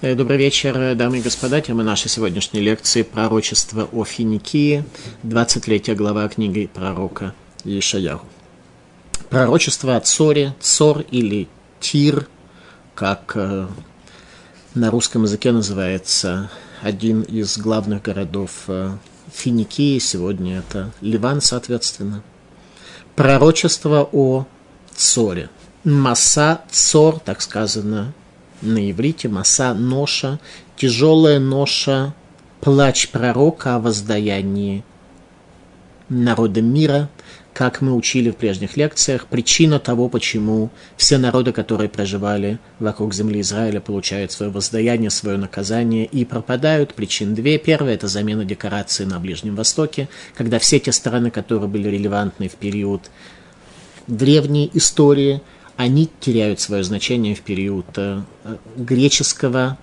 Э, добрый вечер, дамы и господа. Тема нашей сегодняшней лекции – пророчество о Финикии, 23 глава книги пророка Ишаяру. Пророчество о Цоре, Цор или Тир, как э, на русском языке называется один из главных городов э, Финикии, сегодня это Ливан, соответственно. Пророчество о Цоре. Маса Цор, так сказано на иврите, маса ноша, тяжелая ноша, плач пророка о воздаянии народа мира, как мы учили в прежних лекциях, причина того, почему все народы, которые проживали вокруг земли Израиля, получают свое воздаяние, свое наказание и пропадают. Причин две. Первая – это замена декорации на Ближнем Востоке, когда все те страны, которые были релевантны в период древней истории – они теряют свое значение в период э, греческого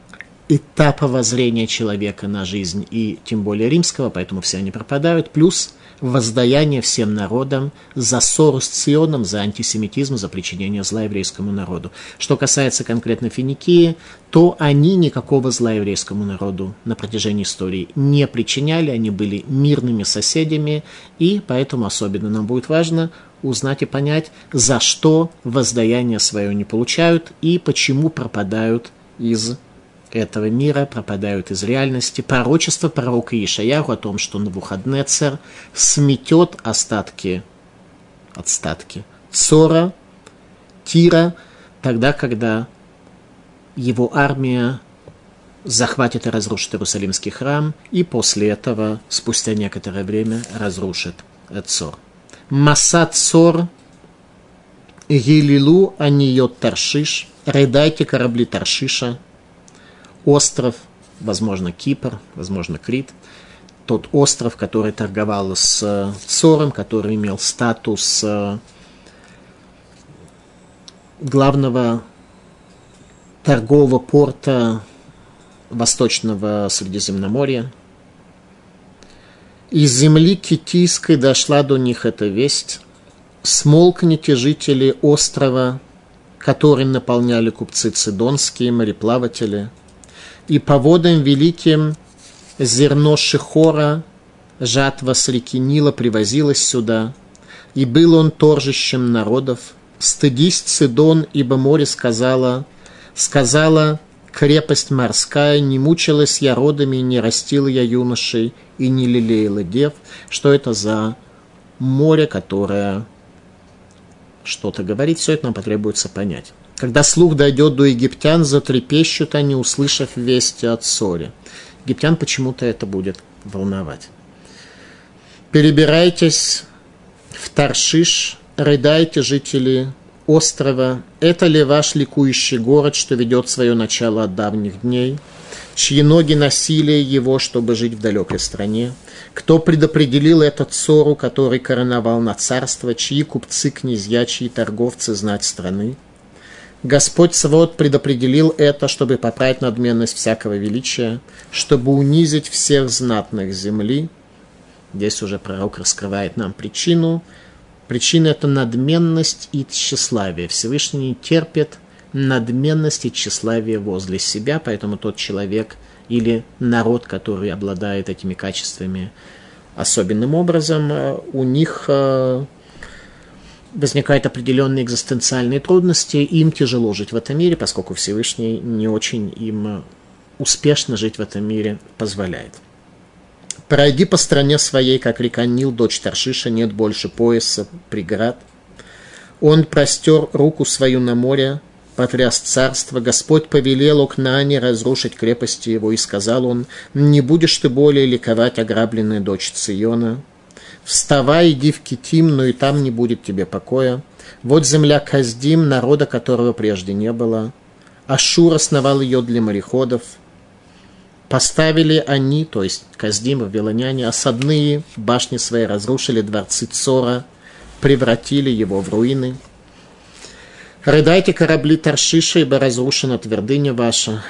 этапа воззрения человека на жизнь и тем более римского, поэтому все они пропадают, плюс воздаяние всем народам за ссору с Ционом, за антисемитизм, за причинение зла еврейскому народу. Что касается конкретно Финикии, то они никакого зла еврейскому народу на протяжении истории не причиняли, они были мирными соседями, и поэтому особенно нам будет важно узнать и понять, за что воздаяние свое не получают и почему пропадают из этого мира, пропадают из реальности. Пророчество пророка Ишаяху о том, что Навуходнецер сметет остатки, отстатки Цора, Тира, тогда, когда его армия захватит и разрушит Иерусалимский храм, и после этого, спустя некоторое время, разрушит Цор. Масад Цор, Гилилу Аниот Таршиш, рыдайте корабли Таршиша, остров, возможно, Кипр, возможно, Крит, тот остров, который торговал с Цором, который имел статус э, главного торгового порта Восточного Средиземноморья, из земли Китийской дошла до них эта весть. Смолкните, жители острова, которым наполняли купцы цидонские, мореплаватели, и по водам великим зерно Шихора, жатва с реки Нила привозилась сюда, и был он торжищем народов. Стыдись, Цидон, ибо море сказала, сказала, крепость морская, не мучилась я родами, не растила я юношей и не лелеяла дев. Что это за море, которое что-то говорит, все это нам потребуется понять. Когда слух дойдет до египтян, затрепещут они, услышав вести от ссоре. Египтян почему-то это будет волновать. Перебирайтесь в Таршиш, рыдайте, жители острова, это ли ваш ликующий город, что ведет свое начало от давних дней, чьи ноги носили его, чтобы жить в далекой стране? Кто предопределил этот ссору, который короновал на царство, чьи купцы, князья, чьи торговцы знать страны? Господь свод предопределил это, чтобы поправить надменность всякого величия, чтобы унизить всех знатных земли. Здесь уже пророк раскрывает нам причину – Причина – это надменность и тщеславие. Всевышний терпит надменность и тщеславие возле себя, поэтому тот человек или народ, который обладает этими качествами особенным образом, э, у них э, возникают определенные экзистенциальные трудности, им тяжело жить в этом мире, поскольку Всевышний не очень им успешно жить в этом мире позволяет. Пройди по стране своей, как река Нил, дочь Таршиша, нет больше пояса, преград. Он простер руку свою на море, потряс царство, Господь повелел Окнане разрушить крепости его, и сказал он, не будешь ты более ликовать, ограбленная дочь Циона. Вставай, иди в Китим, но и там не будет тебе покоя. Вот земля Каздим, народа которого прежде не было. Ашур основал ее для мореходов, Поставили они, то есть Каздим, вавилоняне, осадные башни свои, разрушили дворцы Цора, превратили его в руины. Рыдайте корабли Таршиша, ибо разрушена твердыня ваша.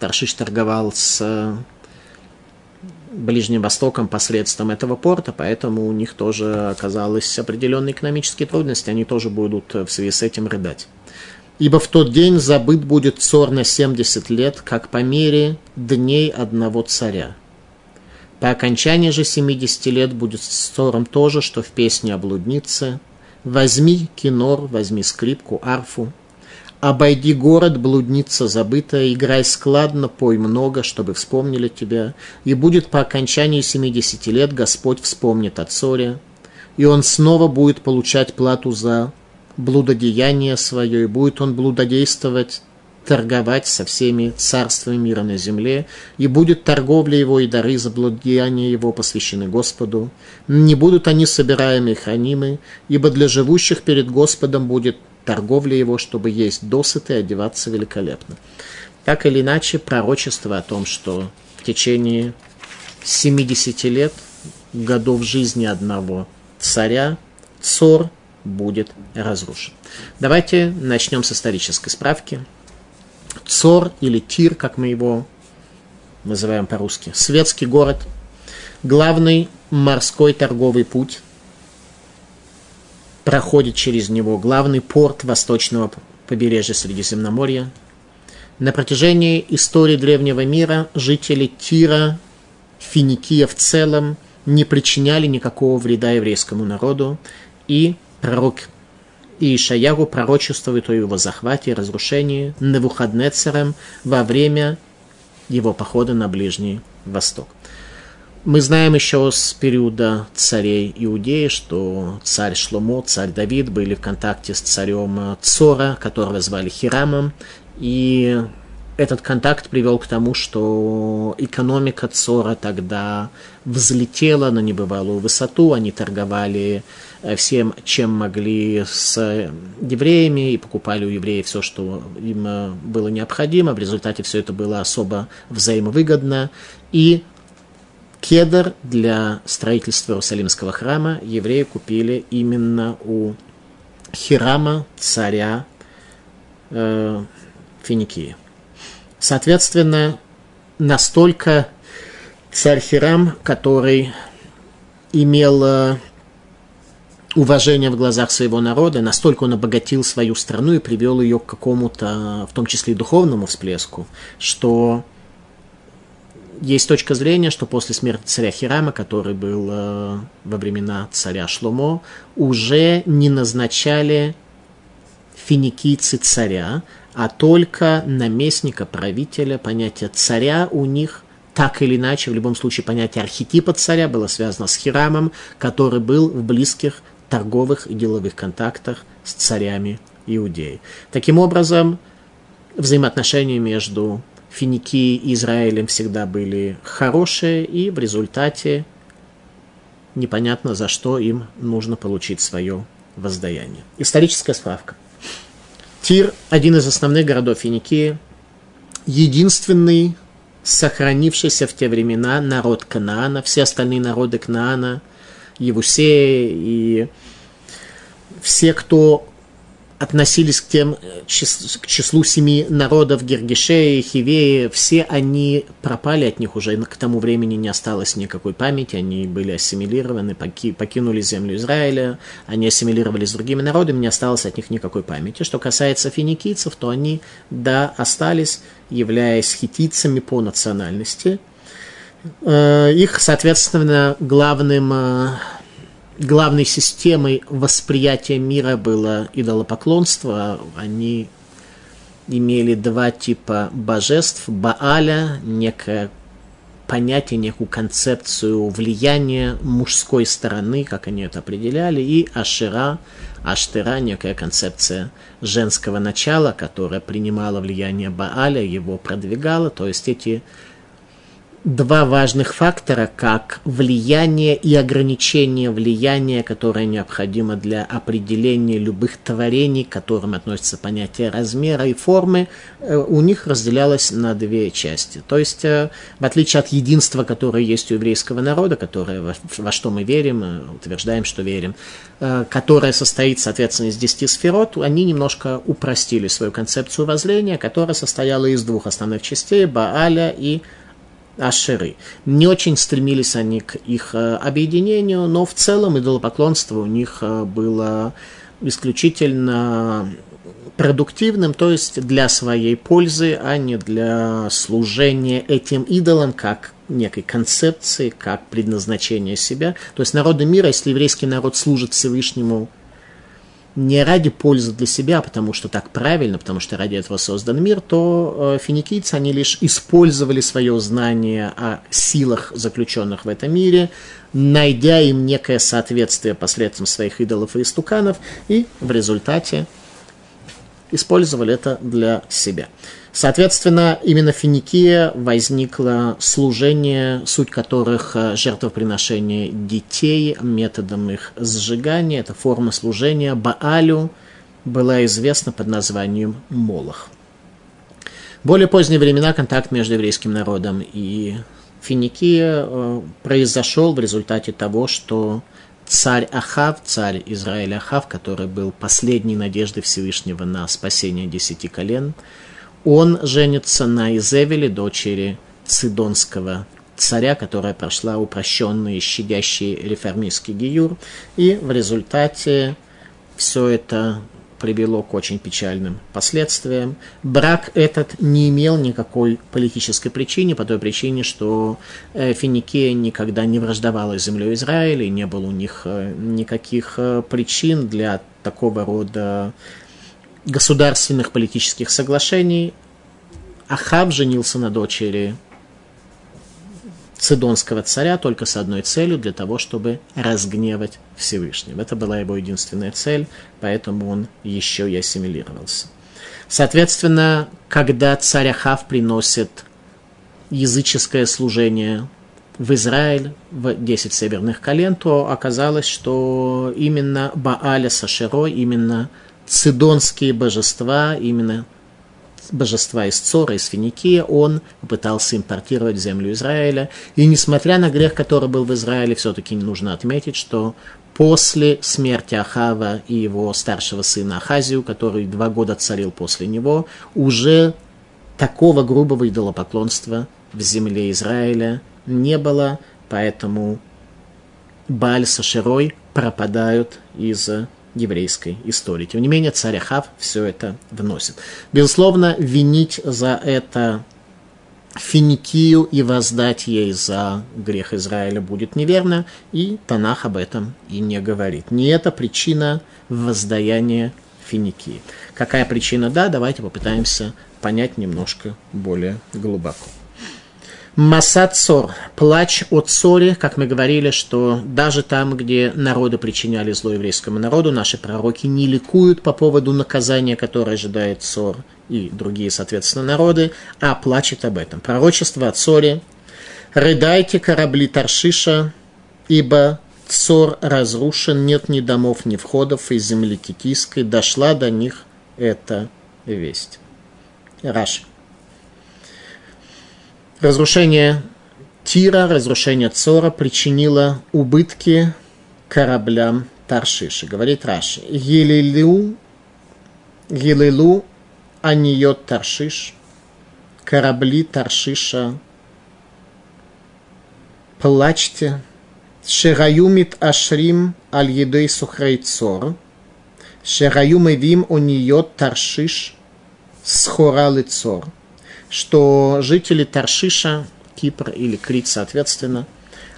Таршиш торговал с Ближним Востоком посредством этого порта, поэтому у них тоже оказалось определенные экономические трудности, они тоже будут в связи с этим рыдать. Ибо в тот день забыт будет цор на семьдесят лет, как по мере дней одного царя. По окончании же семидесяти лет будет с цором то же, что в песне о блуднице. Возьми кинор, возьми скрипку, арфу, Обойди город, блудница забытая, играй складно, пой много, чтобы вспомнили тебя. И будет по окончании семидесяти лет Господь вспомнит о цоре, и он снова будет получать плату за блудодеяние свое, и будет он блудодействовать, торговать со всеми царствами мира на земле, и будет торговля его и дары за блудодеяние его посвящены Господу. Не будут они собираемы и хранимы, ибо для живущих перед Господом будет торговля его, чтобы есть досыты и одеваться великолепно. Так или иначе, пророчество о том, что в течение 70 лет, годов жизни одного царя, Цор будет разрушен. Давайте начнем с исторической справки. Цор или Тир, как мы его называем по-русски, светский город, главный морской торговый путь – проходит через него главный порт восточного побережья Средиземноморья. На протяжении истории древнего мира жители Тира, Финикия в целом, не причиняли никакого вреда еврейскому народу, и пророк Ишаяру пророчествует о его захвате и разрушении Навуходнецером во время его похода на Ближний Восток. Мы знаем еще с периода царей Иудеи, что царь Шломо, царь Давид были в контакте с царем Цора, которого звали Хирамом, и этот контакт привел к тому, что экономика Цора тогда взлетела на небывалую высоту, они торговали э, всем, чем могли с евреями и покупали у евреев все, что им э, было необходимо. В результате все это было особо взаимовыгодно. И Кедр для строительства Иерусалимского храма евреи купили именно у Хирама, царя э, Финикии. Соответственно, настолько царь Хирам, который имел э, уважение в глазах своего народа, настолько он обогатил свою страну и привел ее к какому-то, в том числе и духовному всплеску, что есть точка зрения, что после смерти царя Хирама, который был э, во времена царя Шломо, уже не назначали финикийцы царя, а только наместника, правителя, понятие царя у них так или иначе, в любом случае, понятие архетипа царя было связано с Хирамом, который был в близких торговых и деловых контактах с царями Иудеи. Таким образом, взаимоотношения между Финикии и Израилем всегда были хорошие, и в результате непонятно, за что им нужно получить свое воздаяние. Историческая справка. Тир – один из основных городов Финикии, единственный сохранившийся в те времена народ Канаана, все остальные народы Кнаана, Евусея и все, кто относились к тем, э, к числу семи народов Гергишеи, Хивеи, все они пропали от них уже, к тому времени не осталось никакой памяти, они были ассимилированы, покинули землю Израиля, они ассимилировались с другими народами, не осталось от них никакой памяти. Что касается финикийцев, то они, да, остались, являясь хитицами по национальности. Э, их, соответственно, главным э, главной системой восприятия мира было идолопоклонство. Они имели два типа божеств. Бааля, некое понятие, некую концепцию влияния мужской стороны, как они это определяли, и Ашера, Аштера, некая концепция женского начала, которая принимала влияние Бааля, его продвигала, то есть эти два важных фактора, как влияние и ограничение влияния, которое необходимо для определения любых творений, к которым относится понятие размера и формы, э, у них разделялось на две части. То есть, э, в отличие от единства, которое есть у еврейского народа, которое, во, во что мы верим, э, утверждаем, что верим, которое состоит, соответственно, из десяти сферот, они немножко упростили свою концепцию воззрения, которая состояла из двух основных частей – Бааля и Ашеры. Не очень стремились они к их э, объединению, но в целом идолопоклонство у них э, было исключительно продуктивным, то есть для своей пользы, а не для служения этим идолам как некой концепции, как предназначение себя. То есть народы мира, если еврейский народ служит Всевышнему не ради пользы для себя, потому что так правильно, потому что ради этого создан мир, то э, финикийцы, они лишь использовали свое знание о силах, заключенных в этом мире, найдя им некое соответствие посредством своих идолов и истуканов, и в результате использовали это для себя. Соответственно, именно Финикия возникло служение, суть которых э, жертвоприношение детей методом их сжигания. Это форма служения Баалю была известна под названием Молох. В более поздние времена контакт между еврейским народом и Финикия э, произошел в результате того, что царь Ахав, царь Израиля Ахав, который был последней надеждой Всевышнего на спасение десяти колен, он женится на Изевеле, дочери Цидонского царя, которая прошла упрощенный, щадящий реформистский гиюр, и в результате все это привело к очень печальным последствиям. Брак этот не имел никакой политической причины, по той причине, что э, Финикия никогда не враждовала с землей Израиля, и не было у них э, никаких э, причин для такого рода государственных политических соглашений. Ахав женился на дочери цидонского царя только с одной целью, для того, чтобы разгневать Всевышнего. Это была его единственная цель, поэтому он еще и ассимилировался. Соответственно, когда царь Ахав приносит языческое служение в Израиль, в 10 северных колен, то оказалось, что именно Бааля Сашерой, именно цидонские божества, именно божества из Цора, из Финикии, он пытался импортировать в землю Израиля. И несмотря на грех, который был в Израиле, все-таки нужно отметить, что после смерти Ахава и его старшего сына Ахазию, который два года царил после него, уже такого грубого идолопоклонства в земле Израиля не было, поэтому Баль Сашерой пропадают из еврейской истории. Тем не менее, царь Ахав все это вносит. Безусловно, винить за это Финикию и воздать ей за грех Израиля будет неверно, и Танах об этом и не говорит. Не это причина воздаяния Финикии. Какая причина? Да, давайте попытаемся понять немножко более глубоко. Масацор, плач о цоре, как мы говорили, что даже там, где народы причиняли зло еврейскому народу, наши пророки не ликуют по поводу наказания, которое ожидает цор и другие, соответственно, народы, а плачет об этом. Пророчество о цоре. «Рыдайте корабли Таршиша, ибо цор разрушен, нет ни домов, ни входов из земли китийской, дошла до них эта весть». Раши. Разрушение Тира, разрушение Цора причинило убытки кораблям Таршиши. Говорит Раши. Елилу, Елилу, Аниот Таршиш, корабли Таршиша, плачьте, Шераюмит Ашрим аль едей сухрейцор, Шераюмевим Ониот Таршиш, Схора лицор что жители Таршиша, Кипр или Крит, соответственно,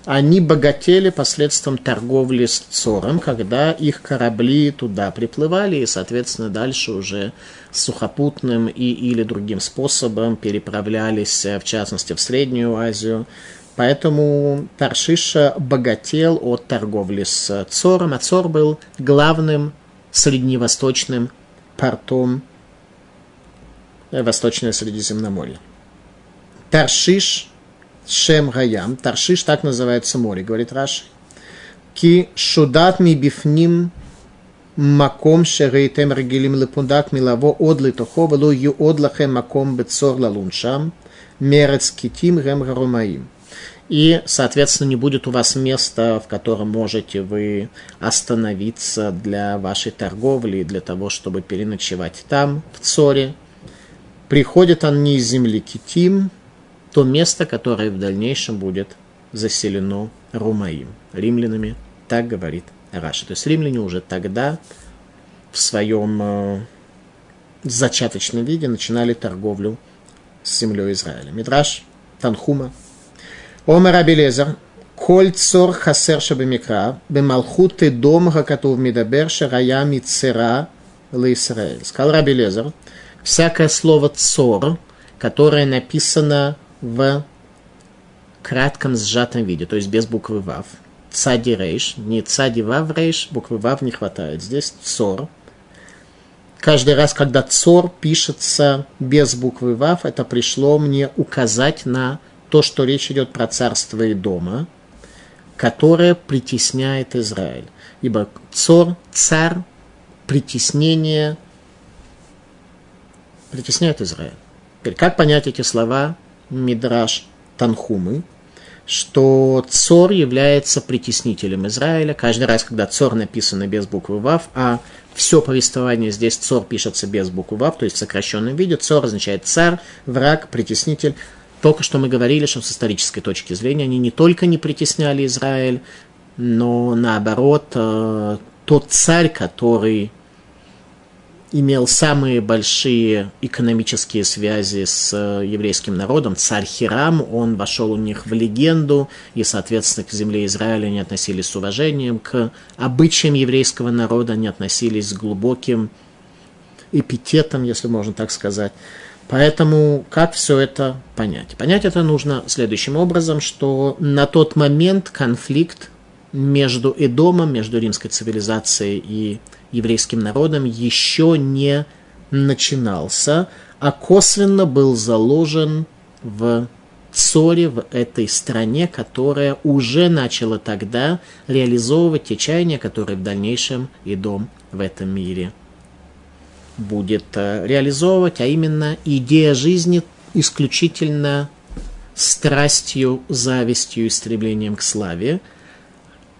они богатели посредством торговли с Цором, когда их корабли туда приплывали и, соответственно, дальше уже сухопутным и или другим способом переправлялись, в частности, в Среднюю Азию. Поэтому Таршиша богател от торговли с Цором, а Цор был главным средневосточным портом Э, Восточное Средиземноморье. Таршиш Шем Гаям. Таршиш так называется море, говорит Раши. Ки шудат ми бифним маком шерейтем регилим лепундак милаво од литохо вело ю од лахем маком бецор лалуншам мерец китим гем гарумаим. И, соответственно, не будет у вас места, в котором можете вы остановиться для вашей торговли, для того, чтобы переночевать там, в Цоре, приходят они из земли Китим, то место, которое в дальнейшем будет заселено Румаим, римлянами, так говорит Раша. То есть римляне уже тогда в своем э, зачаточном виде начинали торговлю с землей Израиля. Мидраш Танхума. Омер Абелезер, Коль цор хасер шабемикра, бемалхут и дом хакатув мидабер шарая мицера лаисраэль. Сказал Раби Лезер, всякое слово цор, которое написано в кратком сжатом виде, то есть без буквы вав. Цади рейш, не цади вав рейш, буквы вав не хватает. Здесь цор. Каждый раз, когда цор пишется без буквы вав, это пришло мне указать на то, что речь идет про царство и дома, которое притесняет Израиль. Ибо цор, царь, притеснение притесняет Израиль. Теперь, как понять эти слова Мидраш Танхумы, что Цор является притеснителем Израиля. Каждый раз, когда Цор написано без буквы Вав, а все повествование здесь Цор пишется без буквы Вав, то есть в сокращенном виде, Цор означает царь, враг, притеснитель. Только что мы говорили, что с исторической точки зрения они не только не притесняли Израиль, но наоборот, э, тот царь, который имел самые большие экономические связи с э, еврейским народом, царь Хирам, он вошел у них в легенду, и, соответственно, к земле Израиля они относились с уважением, к обычаям еврейского народа они относились с глубоким эпитетом, если можно так сказать. Поэтому как все это понять? Понять это нужно следующим образом, что на тот момент конфликт между Эдомом, между римской цивилизацией и еврейским народом еще не начинался, а косвенно был заложен в ссоре в этой стране, которая уже начала тогда реализовывать те чаяния, которые в дальнейшем и дом в этом мире будет э, реализовывать, а именно идея жизни исключительно страстью, завистью и стремлением к славе,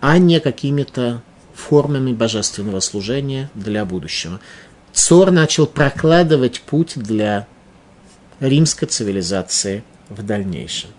а не какими-то формами божественного служения для будущего. Цор начал прокладывать путь для римской цивилизации в дальнейшем.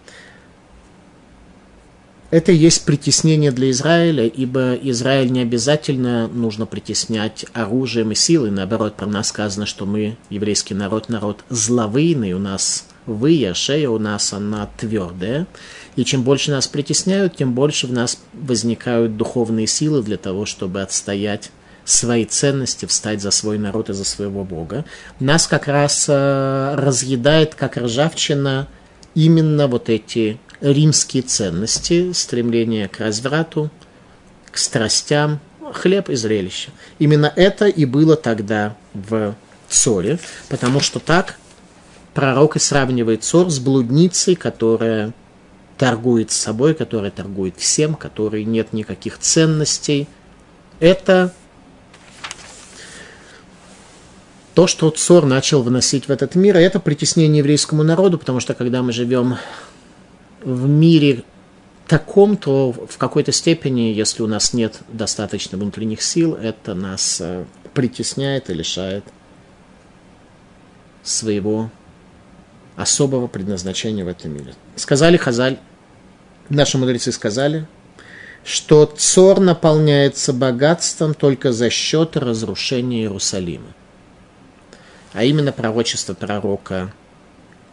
Это и есть притеснение для Израиля, ибо Израиль не обязательно нужно притеснять оружием и силой. Наоборот, про нас сказано, что мы, еврейский народ, народ зловыйный, у нас вы, шея у нас она твердая. И чем больше нас притесняют, тем больше в нас возникают духовные силы для того, чтобы отстоять свои ценности, встать за свой народ и за своего Бога. Нас как раз э, разъедает, как ржавчина, именно вот эти римские ценности, стремление к разврату, к страстям, хлеб и зрелище. Именно это и было тогда в Цоре, потому что так пророк и сравнивает Цор с блудницей, которая торгует с собой, которая торгует всем, которой нет никаких ценностей. Это то, что Цор начал вносить в этот мир, и это притеснение еврейскому народу, потому что когда мы живем в мире таком, то в какой-то степени, если у нас нет достаточно внутренних сил, это нас э, притесняет и лишает своего особого предназначения в этом мире. Сказали Хазаль, наши мудрецы сказали, что Цор наполняется богатством только за счет разрушения Иерусалима. А именно пророчество пророка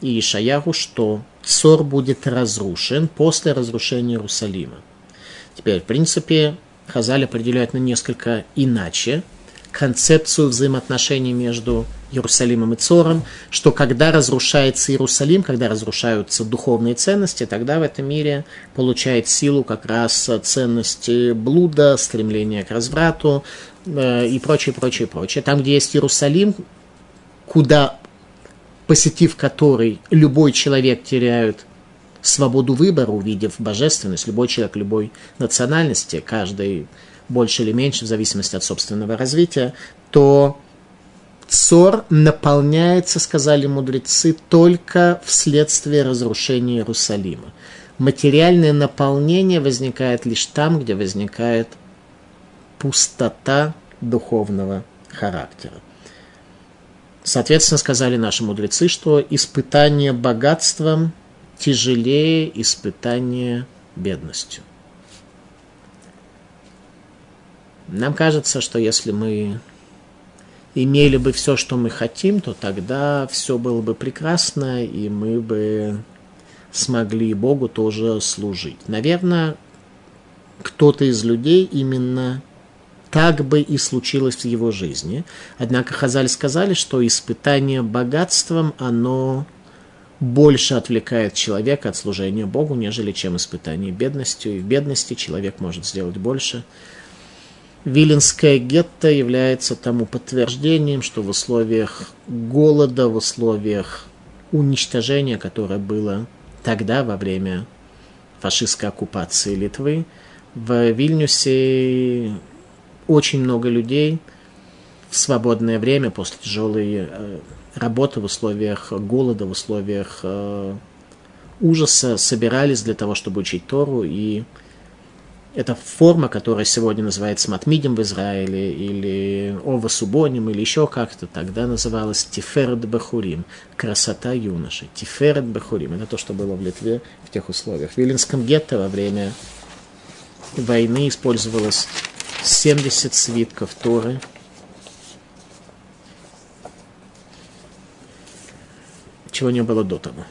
Иешаяху, что Цор будет разрушен после разрушения Иерусалима. Теперь, в принципе, Хазаль определяет на несколько иначе концепцию взаимоотношений между Иерусалимом и Цором, что когда разрушается Иерусалим, когда разрушаются духовные ценности, тогда в этом мире получает силу как раз ценности блуда, стремления к разврату э, и прочее, прочее, прочее. Там, где есть Иерусалим, куда посетив который любой человек теряет свободу выбора, увидев божественность, любой человек любой национальности, каждый больше или меньше, в зависимости от собственного развития, то Цор наполняется, сказали мудрецы, только вследствие разрушения Иерусалима. Материальное наполнение возникает лишь там, где возникает пустота духовного характера. Соответственно, сказали наши мудрецы, что испытание богатством тяжелее испытания бедностью. Нам кажется, что если мы имели бы все, что мы хотим, то тогда все было бы прекрасно, и мы бы смогли Богу тоже служить. Наверное, кто-то из людей именно так бы и случилось в его жизни. Однако Хазаль сказали, что испытание богатством, оно больше отвлекает человека от служения Богу, нежели чем испытание бедностью. И в бедности человек может сделать больше. Виленское гетто является тому подтверждением, что в условиях голода, в условиях уничтожения, которое было тогда, во время фашистской оккупации Литвы, в Вильнюсе очень много людей в свободное время после тяжелой э, работы в условиях голода, в условиях э, ужаса собирались для того, чтобы учить Тору. И эта форма, которая сегодня называется матмидем в Израиле, или ова субоним, или еще как-то, тогда называлась тиферет бахурим, красота юноши. Тиферет бахурим, это то, что было в Литве в тех условиях. В Виленском гетто во время войны использовалось 70 свитков Торы. Чего не было до того.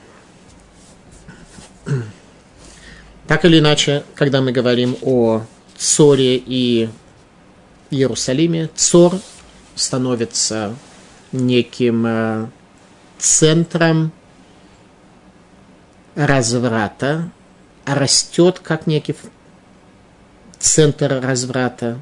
Так или иначе, когда мы говорим о Цоре и Иерусалиме, Цор становится неким э, центром разврата, растет как некий центр разврата.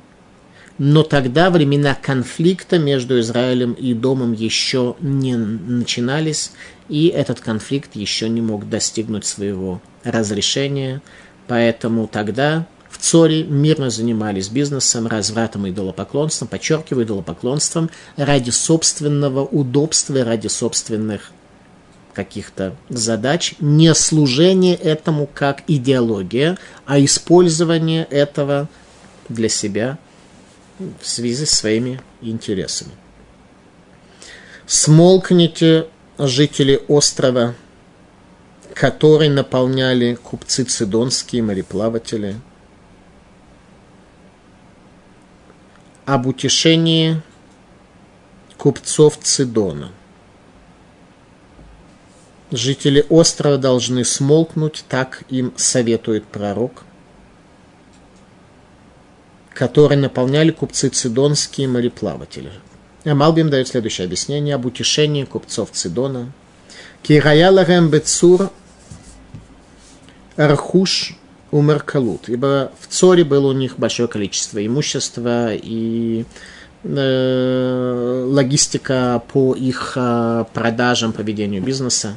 Но тогда времена конфликта между Израилем и Домом еще не начинались, и этот конфликт еще не мог достигнуть своего разрешения. Поэтому тогда в Цоре мирно занимались бизнесом, развратом и идолопоклонством, подчеркиваю, идолопоклонством ради собственного удобства, ради собственных каких-то задач, не служение этому как идеология, а использование этого для себя в связи с своими интересами. Смолкните жители острова, который наполняли купцы цидонские, мореплаватели, об утешении купцов Цидона – Жители острова должны смолкнуть, так им советует пророк, который наполняли купцы цидонские мореплаватели. Амалбим дает следующее объяснение об утешении купцов Цидона. Кираялахем бецур архуш умеркалут. Ибо в Цоре было у них большое количество имущества и э, логистика по их э, продажам, поведению бизнеса.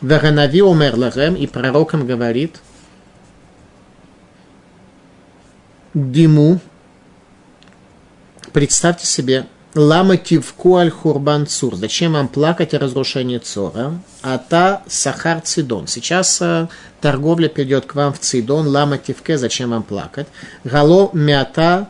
Ваганави умер лахем, и пророком говорит, Диму, представьте себе, Лама кивку аль хурбан цур. Зачем вам плакать о разрушении Цора? А та сахар цидон. Сейчас э, торговля перейдет к вам в цидон. Лама кивке. Зачем вам плакать? Гало мята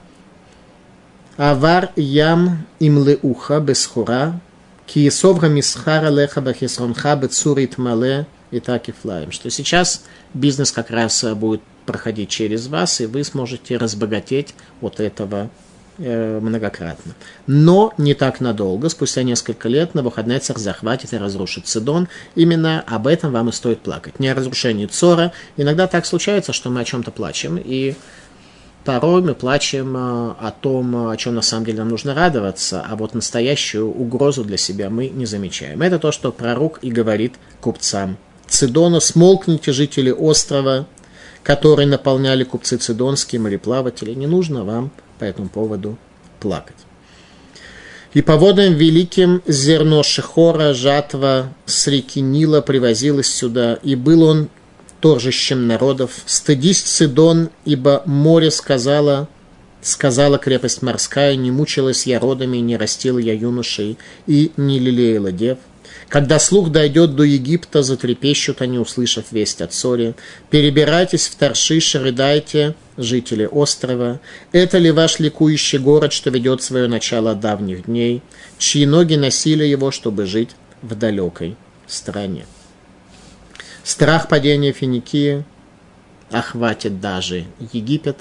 авар ям имлеуха бесхура. Киесовра мисхара леха бахисронха бецурит мале и так и флаем. Что сейчас бизнес как раз будет проходить через вас, и вы сможете разбогатеть от этого э, многократно. Но не так надолго. Спустя несколько лет Навуходнецер захватит и разрушит Сидон. Именно об этом вам и стоит плакать. Не о разрушении Цора. Иногда так случается, что мы о чем-то плачем, и Порой мы плачем э, о том, о чем на самом деле нам нужно радоваться, а вот настоящую угрозу для себя мы не замечаем. Это то, что пророк и говорит купцам. Цидона, смолкните, жители острова, которые наполняли купцы цидонские, мореплаватели. Не нужно вам по этому поводу плакать. И по водам великим зерно Шехора, жатва с реки Нила привозилось сюда, и был он торжищем народов. Стыдись, Цидон, ибо море сказала, сказала крепость морская, не мучилась я родами, не растила я юношей и не лелеяла дев. Когда слух дойдет до Египта, затрепещут они, услышав весть от Сори. Перебирайтесь в Таршиш, рыдайте, жители острова. Это ли ваш ликующий город, что ведет свое начало от давних дней, чьи ноги носили его, чтобы жить в далекой стране? Страх падения Финикии охватит даже Египет.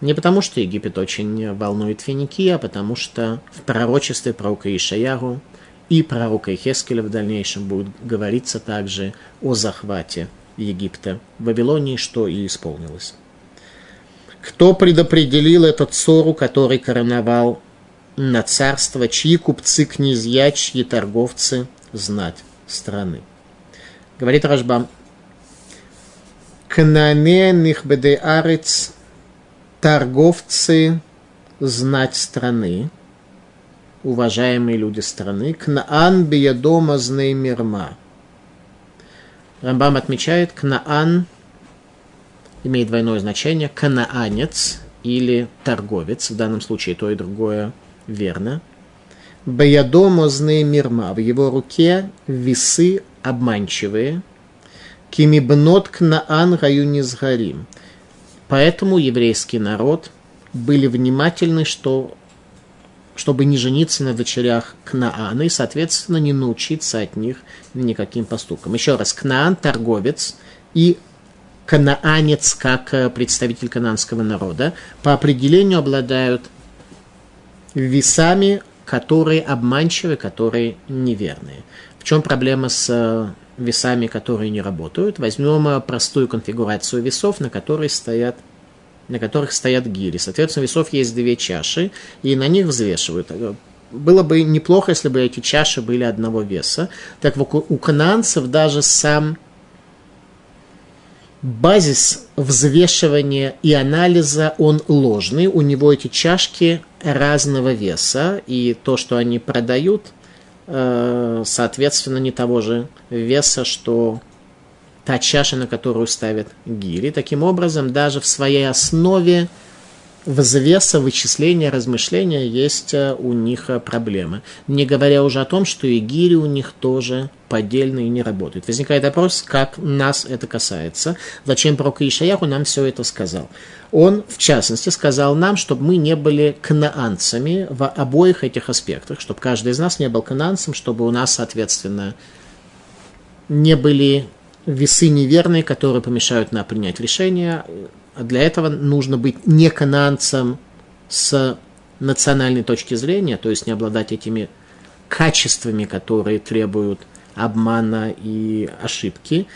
Не потому, что Египет очень волнует Финикия, а потому что в пророчестве пророка Ишаяру и пророка Ихескеля в дальнейшем будет говориться также о захвате Египта в Вавилонии, что и исполнилось. Кто предопределил этот ссору, который короновал на царство, чьи купцы, князья, чьи торговцы знать страны? Говорит Рашбам, Кнане нихбеде арец, торговцы знать страны, уважаемые люди страны, Кнаан биядома знеймирма. Рамбам отмечает, Кнаан имеет двойное значение, канаанец или торговец, в данном случае то и другое верно. Баядомо знеймирма, в его руке весы обманчивые, кимибнот кнаан раюнизгарим. Поэтому еврейский народ были внимательны, что чтобы не жениться на дочерях Кнаана и, соответственно, не научиться от них никаким поступкам. Еще раз, Кнаан – торговец, и канаанец, как э, представитель кананского народа, по определению обладают весами, которые обманчивы, которые неверные. В чем проблема с э, весами, которые не работают? Возьмем э, простую конфигурацию весов, на которой стоят на которых стоят гири. Соответственно, весов есть две чаши, и на них взвешивают. Было бы неплохо, если бы эти чаши были одного веса. Так вот, у кананцев даже сам базис взвешивания и анализа, он ложный. У него эти чашки разного веса, и то, что они продают, э, соответственно, не того же веса, что та чаша, на которую ставят гири. Таким образом, даже в своей основе взвеса, вычисления, размышления есть э, у них э, проблемы. Не говоря уже о том, что и гири у них тоже поддельные и не работают. Возникает вопрос, как нас это касается. Зачем пророк Ишаяху нам все это сказал? Он, в частности, сказал нам, чтобы мы не были кнаанцами в обоих этих аспектах, чтобы каждый из нас не был кнаанцем, чтобы у нас, соответственно, не были весы неверные, которые помешают нам принять решение. Для этого нужно быть не кананцем с национальной точки зрения, то есть не обладать этими качествами, которые требуют обмана и ошибки,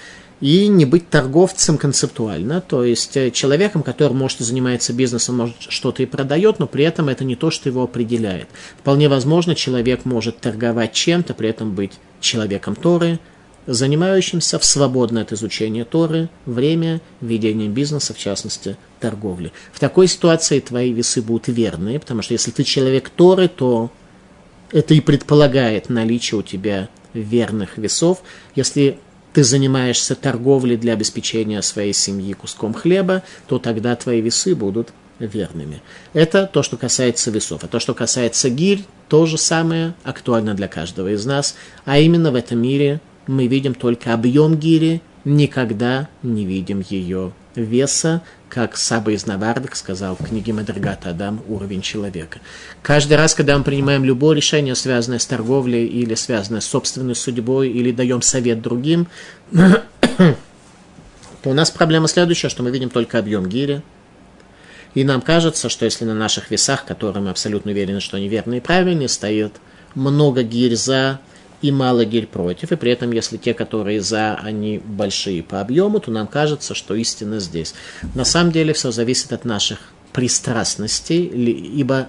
и не быть торговцем концептуально, то есть э, человеком, который, может, занимается бизнесом, может, что-то и продает, но при этом это не то, что его определяет. Вполне возможно, человек может торговать чем-то, при этом быть человеком Торы, занимающимся в свободное от изучения Торы время ведения бизнеса, в частности, торговли. В такой ситуации твои весы будут верные, потому что если ты человек Торы, то это и предполагает наличие у тебя верных весов. Если ты занимаешься торговлей для обеспечения своей семьи куском хлеба, то тогда твои весы будут верными. Это то, что касается весов. А то, что касается гирь, то же самое актуально для каждого из нас. А именно в этом мире мы видим только объем гири, никогда не видим ее веса, как Саба из Навардок сказал в книге Мадрагата Адам «Уровень человека». Каждый раз, когда мы принимаем любое решение, связанное с торговлей или связанное с собственной судьбой, или даем совет другим, то у нас проблема следующая, что мы видим только объем гири, и нам кажется, что если на наших весах, которые мы абсолютно уверены, что они верные и правильные, стоит много гирь за, и мало гель против, и при этом, если те, которые за, они большие по объему, то нам кажется, что истина здесь. На самом деле все зависит от наших пристрастностей, ибо,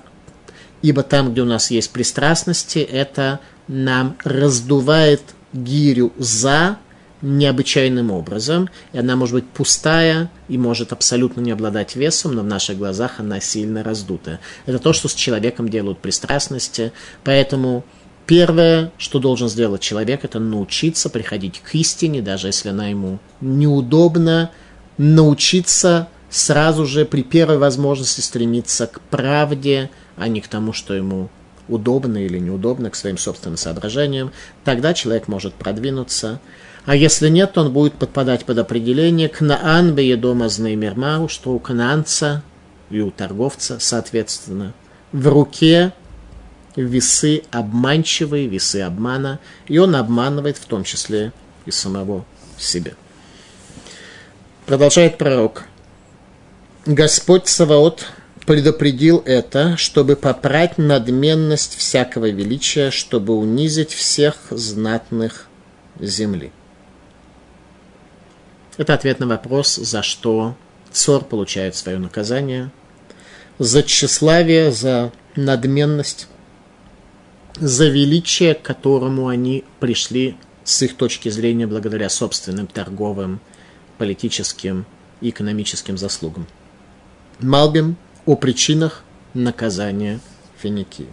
ибо там, где у нас есть пристрастности, это нам раздувает гирю за необычайным образом, и она может быть пустая и может абсолютно не обладать весом, но в наших глазах она сильно раздутая. Это то, что с человеком делают пристрастности, поэтому Первое, что должен сделать человек, это научиться приходить к истине, даже если она ему неудобна, научиться сразу же при первой возможности стремиться к правде, а не к тому, что ему удобно или неудобно, к своим собственным соображениям. Тогда человек может продвинуться. А если нет, то он будет подпадать под определение «Кнаан беедома знеймермау», что у кананца и у торговца, соответственно, в руке весы обманчивые, весы обмана, и он обманывает в том числе и самого себя. Продолжает пророк. Господь Саваот предупредил это, чтобы попрать надменность всякого величия, чтобы унизить всех знатных земли. Это ответ на вопрос, за что Цор получает свое наказание. За тщеславие, за надменность, за величие, к которому они пришли с их точки зрения благодаря собственным торговым, политическим и экономическим заслугам. Малбим о причинах наказания Финикии.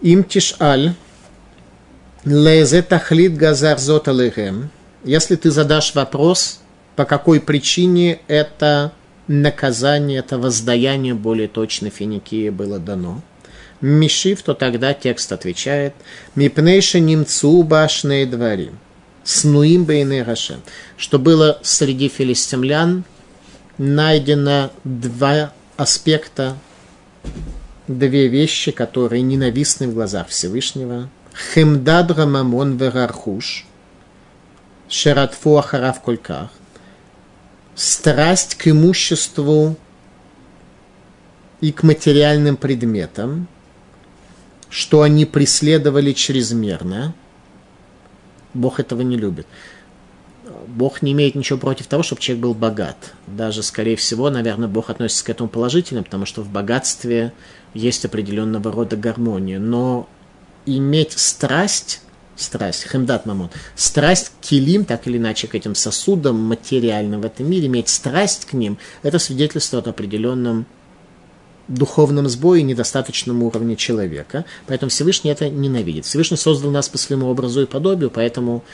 Им тишаль лезе тахлит газар если ты задашь вопрос, по какой причине это наказание, это воздаяние, более точно, Финикии было дано, Мишив, то тогда текст отвечает «Мипнейша немцу башные двори» снуим бейны Рашем, что было среди филистимлян найдено два аспекта, две вещи, которые ненавистны в глазах Всевышнего. Хемдад рамамон верархуш, шератфу ахарав кольках, страсть к имуществу и к материальным предметам, что они преследовали чрезмерно. Бог этого не любит. Бог не имеет ничего против того, чтобы человек был богат. Даже, скорее всего, наверное, Бог относится к этому положительно, потому что в богатстве есть определенного рода гармония. Но иметь страсть, страсть, хемдат мамон, страсть к килим, так или иначе, к этим сосудам материальным в этом мире, иметь страсть к ним, это свидетельство о определенном духовном сбое и недостаточном уровне человека. Поэтому Всевышний это ненавидит. Всевышний создал нас по своему образу и подобию, поэтому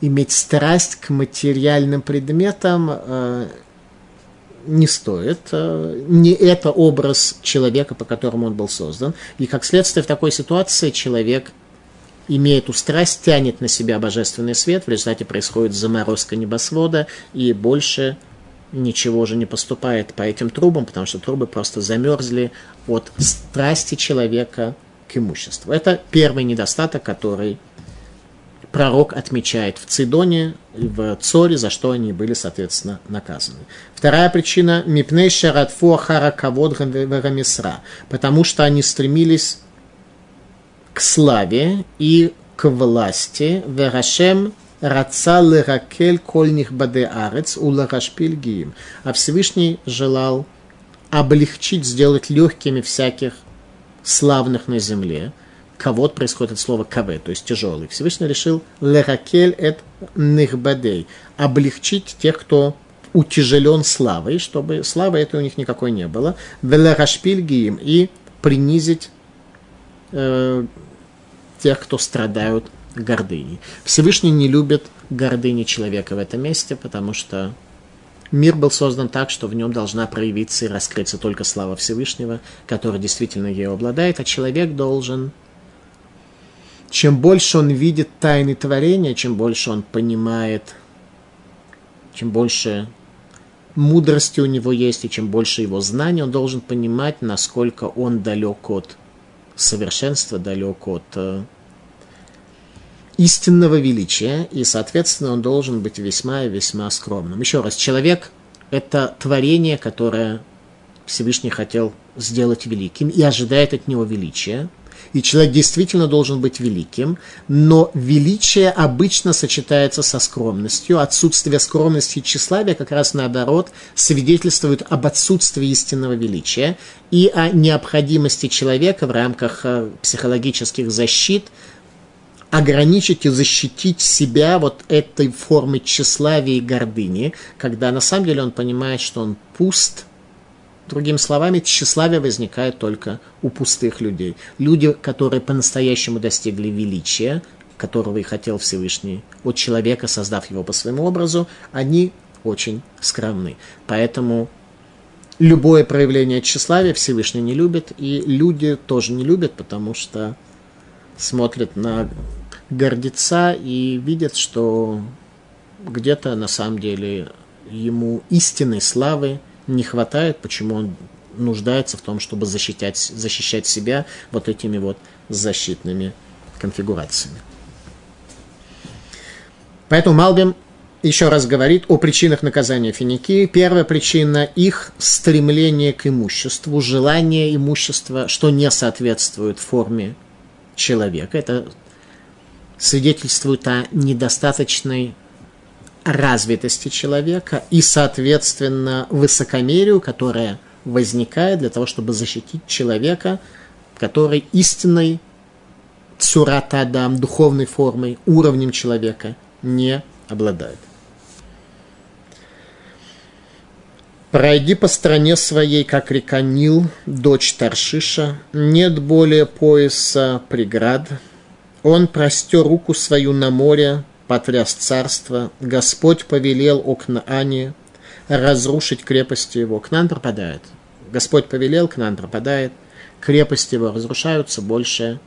иметь страсть к материальным предметам э, не стоит. Э, не это образ человека, по которому он был создан. И как следствие в такой ситуации человек имея эту страсть, тянет на себя божественный свет, в результате происходит заморозка небосвода, и больше ничего уже не поступает по этим трубам, потому что трубы просто замерзли от страсти человека к имуществу. Это первый недостаток, который пророк отмечает в Цидоне, в Цоре, за что они были, соответственно, наказаны. Вторая причина – мипней шаратфу ахара кавод мисра, потому что они стремились к славе и к власти, верашем Раца леракель кольних баде арец у ларашпиль гиим. А Всевышний желал облегчить, сделать легкими всяких славных на земле. Кавод происходит от слова каве, то есть тяжелый. Всевышний решил леракель эт нихбадей, облегчить тех, кто утяжелен славой, чтобы славы этой у них никакой не было. Велерашпиль гиим и принизить э, тех, кто страдают гордыни. Всевышний не любит гордыни человека в этом месте, потому что мир был создан так, что в нем должна проявиться и раскрыться только слава Всевышнего, который действительно ею обладает, а человек должен чем больше он видит тайны творения, чем больше он понимает, чем больше мудрости у него есть, и чем больше его знаний, он должен понимать, насколько он далек от совершенства, далек от э, истинного величия, и, соответственно, он должен быть весьма и весьма скромным. Еще раз, человек – это творение, которое Всевышний хотел сделать великим и ожидает от него величия. И человек действительно должен быть великим, но величие обычно сочетается со скромностью. Отсутствие скромности и тщеславия как раз наоборот свидетельствует об отсутствии истинного величия и о необходимости человека в рамках э, психологических защит – ограничить и защитить себя вот этой формой тщеславия и гордыни, когда на самом деле он понимает, что он пуст. Другими словами, тщеславие возникает только у пустых людей. Люди, которые по-настоящему достигли величия, которого и хотел Всевышний от человека, создав его по своему образу, они очень скромны. Поэтому любое проявление тщеславия Всевышний не любит, и люди тоже не любят, потому что смотрят на гордеца и видят, что где-то на самом деле ему истинной славы не хватает, почему он нуждается в том, чтобы защищать, защищать себя вот этими вот защитными конфигурациями. Поэтому Малбим еще раз говорит о причинах наказания Финикии. Первая причина – их стремление к имуществу, желание имущества, что не соответствует форме человека. Это свидетельствует о недостаточной развитости человека и, соответственно, высокомерию, которое возникает для того, чтобы защитить человека, который истинной цурата Адам, духовной формой, уровнем человека не обладает. Пройди по стране своей, как река Нил, дочь Таршиша, нет более пояса преград. Он простер руку свою на море, потряс царство. Господь повелел о Кнаане разрушить крепости его. Кнан пропадает. Господь повелел, Кнан пропадает. Крепости его разрушаются, больше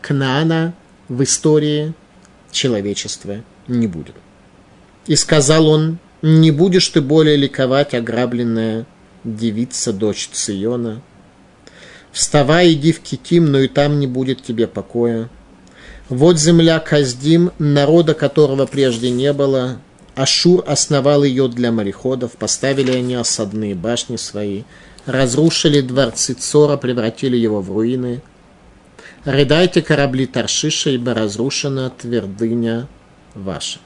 Кнаана в истории человечества не будет. И сказал он, не будешь ты более ликовать, ограбленная девица, дочь Циона. Вставай, иди в Китим, но и там не будет тебе покоя. Вот земля Каздим, народа которого прежде не было. Ашур основал ее для мореходов, поставили они осадные башни свои, разрушили дворцы Цора, превратили его в руины. Рыдайте корабли Таршиша, ибо разрушена твердыня ваша.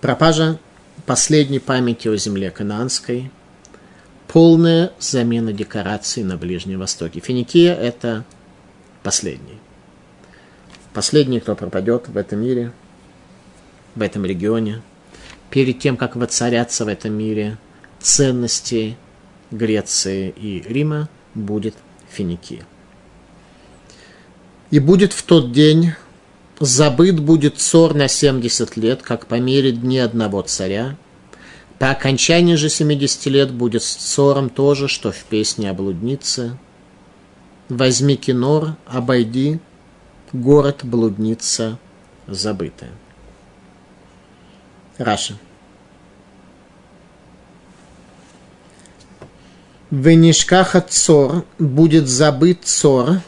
Пропажа последней памяти о земле Кананской, полная замена декораций на Ближнем Востоке. Финикия – это последний. Последний, кто пропадет в этом мире, в этом регионе. Перед тем, как воцарятся в этом мире ценности Греции и Рима, будет Финикия. И будет в тот день забыт будет цор на 70 лет, как по мере дни одного царя. По окончании же 70 лет будет с цором то же, что в песне о блуднице. Возьми кинор, обойди, город блудница забытая. Раша. Венишкаха цор, будет забыт цор,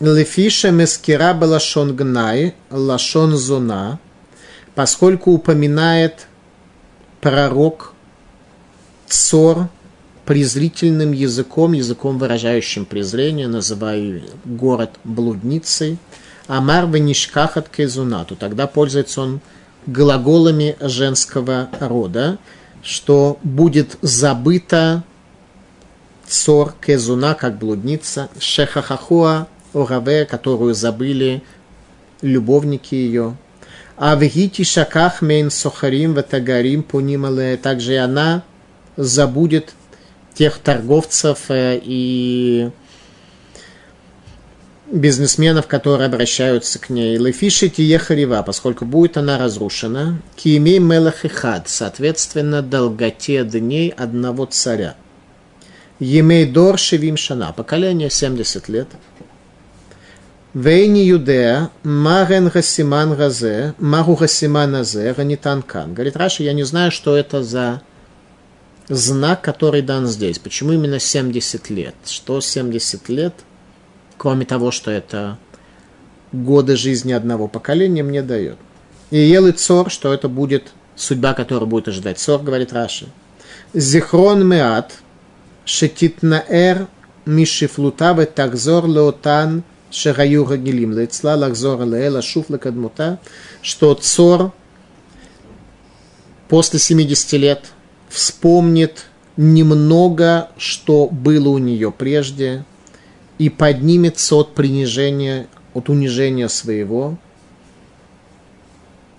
Лефиша мескира балашон гнай, лашон зона, поскольку упоминает пророк Цор презрительным языком, языком, выражающим презрение, называя город блудницей, Амар венишкахат кезунату. Тогда пользуется он глаголами женского рода, что будет забыто цор кезуна, как блудница, шехахахуа Ораве, которую забыли любовники ее. А в Гити Шаках Мейн Сохарим Ватагарим Пунимале, также и она забудет тех торговцев э, и бизнесменов, которые обращаются к ней. Лефиши Тиехарива, поскольку будет она разрушена. Киемей Мелахихад, соответственно, долготе дней одного царя. Емей Дор Шевим Шана, поколение 70 лет. Вейни Юдея, Маген Гасиман Газе, Магу Гасиман Азе, Ганитан Кан. Говорит Раша, я не знаю, что это за знак, который дан здесь. Почему именно 70 лет? Что 70 лет, кроме того, что это годы жизни одного поколения, мне дает. И ел и цор, что это будет судьба, которая будет ожидать. Цор, говорит Раши. Зихрон меат, шетитнаэр мишифлутаве такзор леотан – Шагаю Гагилим, Лецла Лахзора Леэла Шуфла Кадмута, что Цор после 70 лет вспомнит немного, что было у нее прежде, и поднимется от принижения, от унижения своего,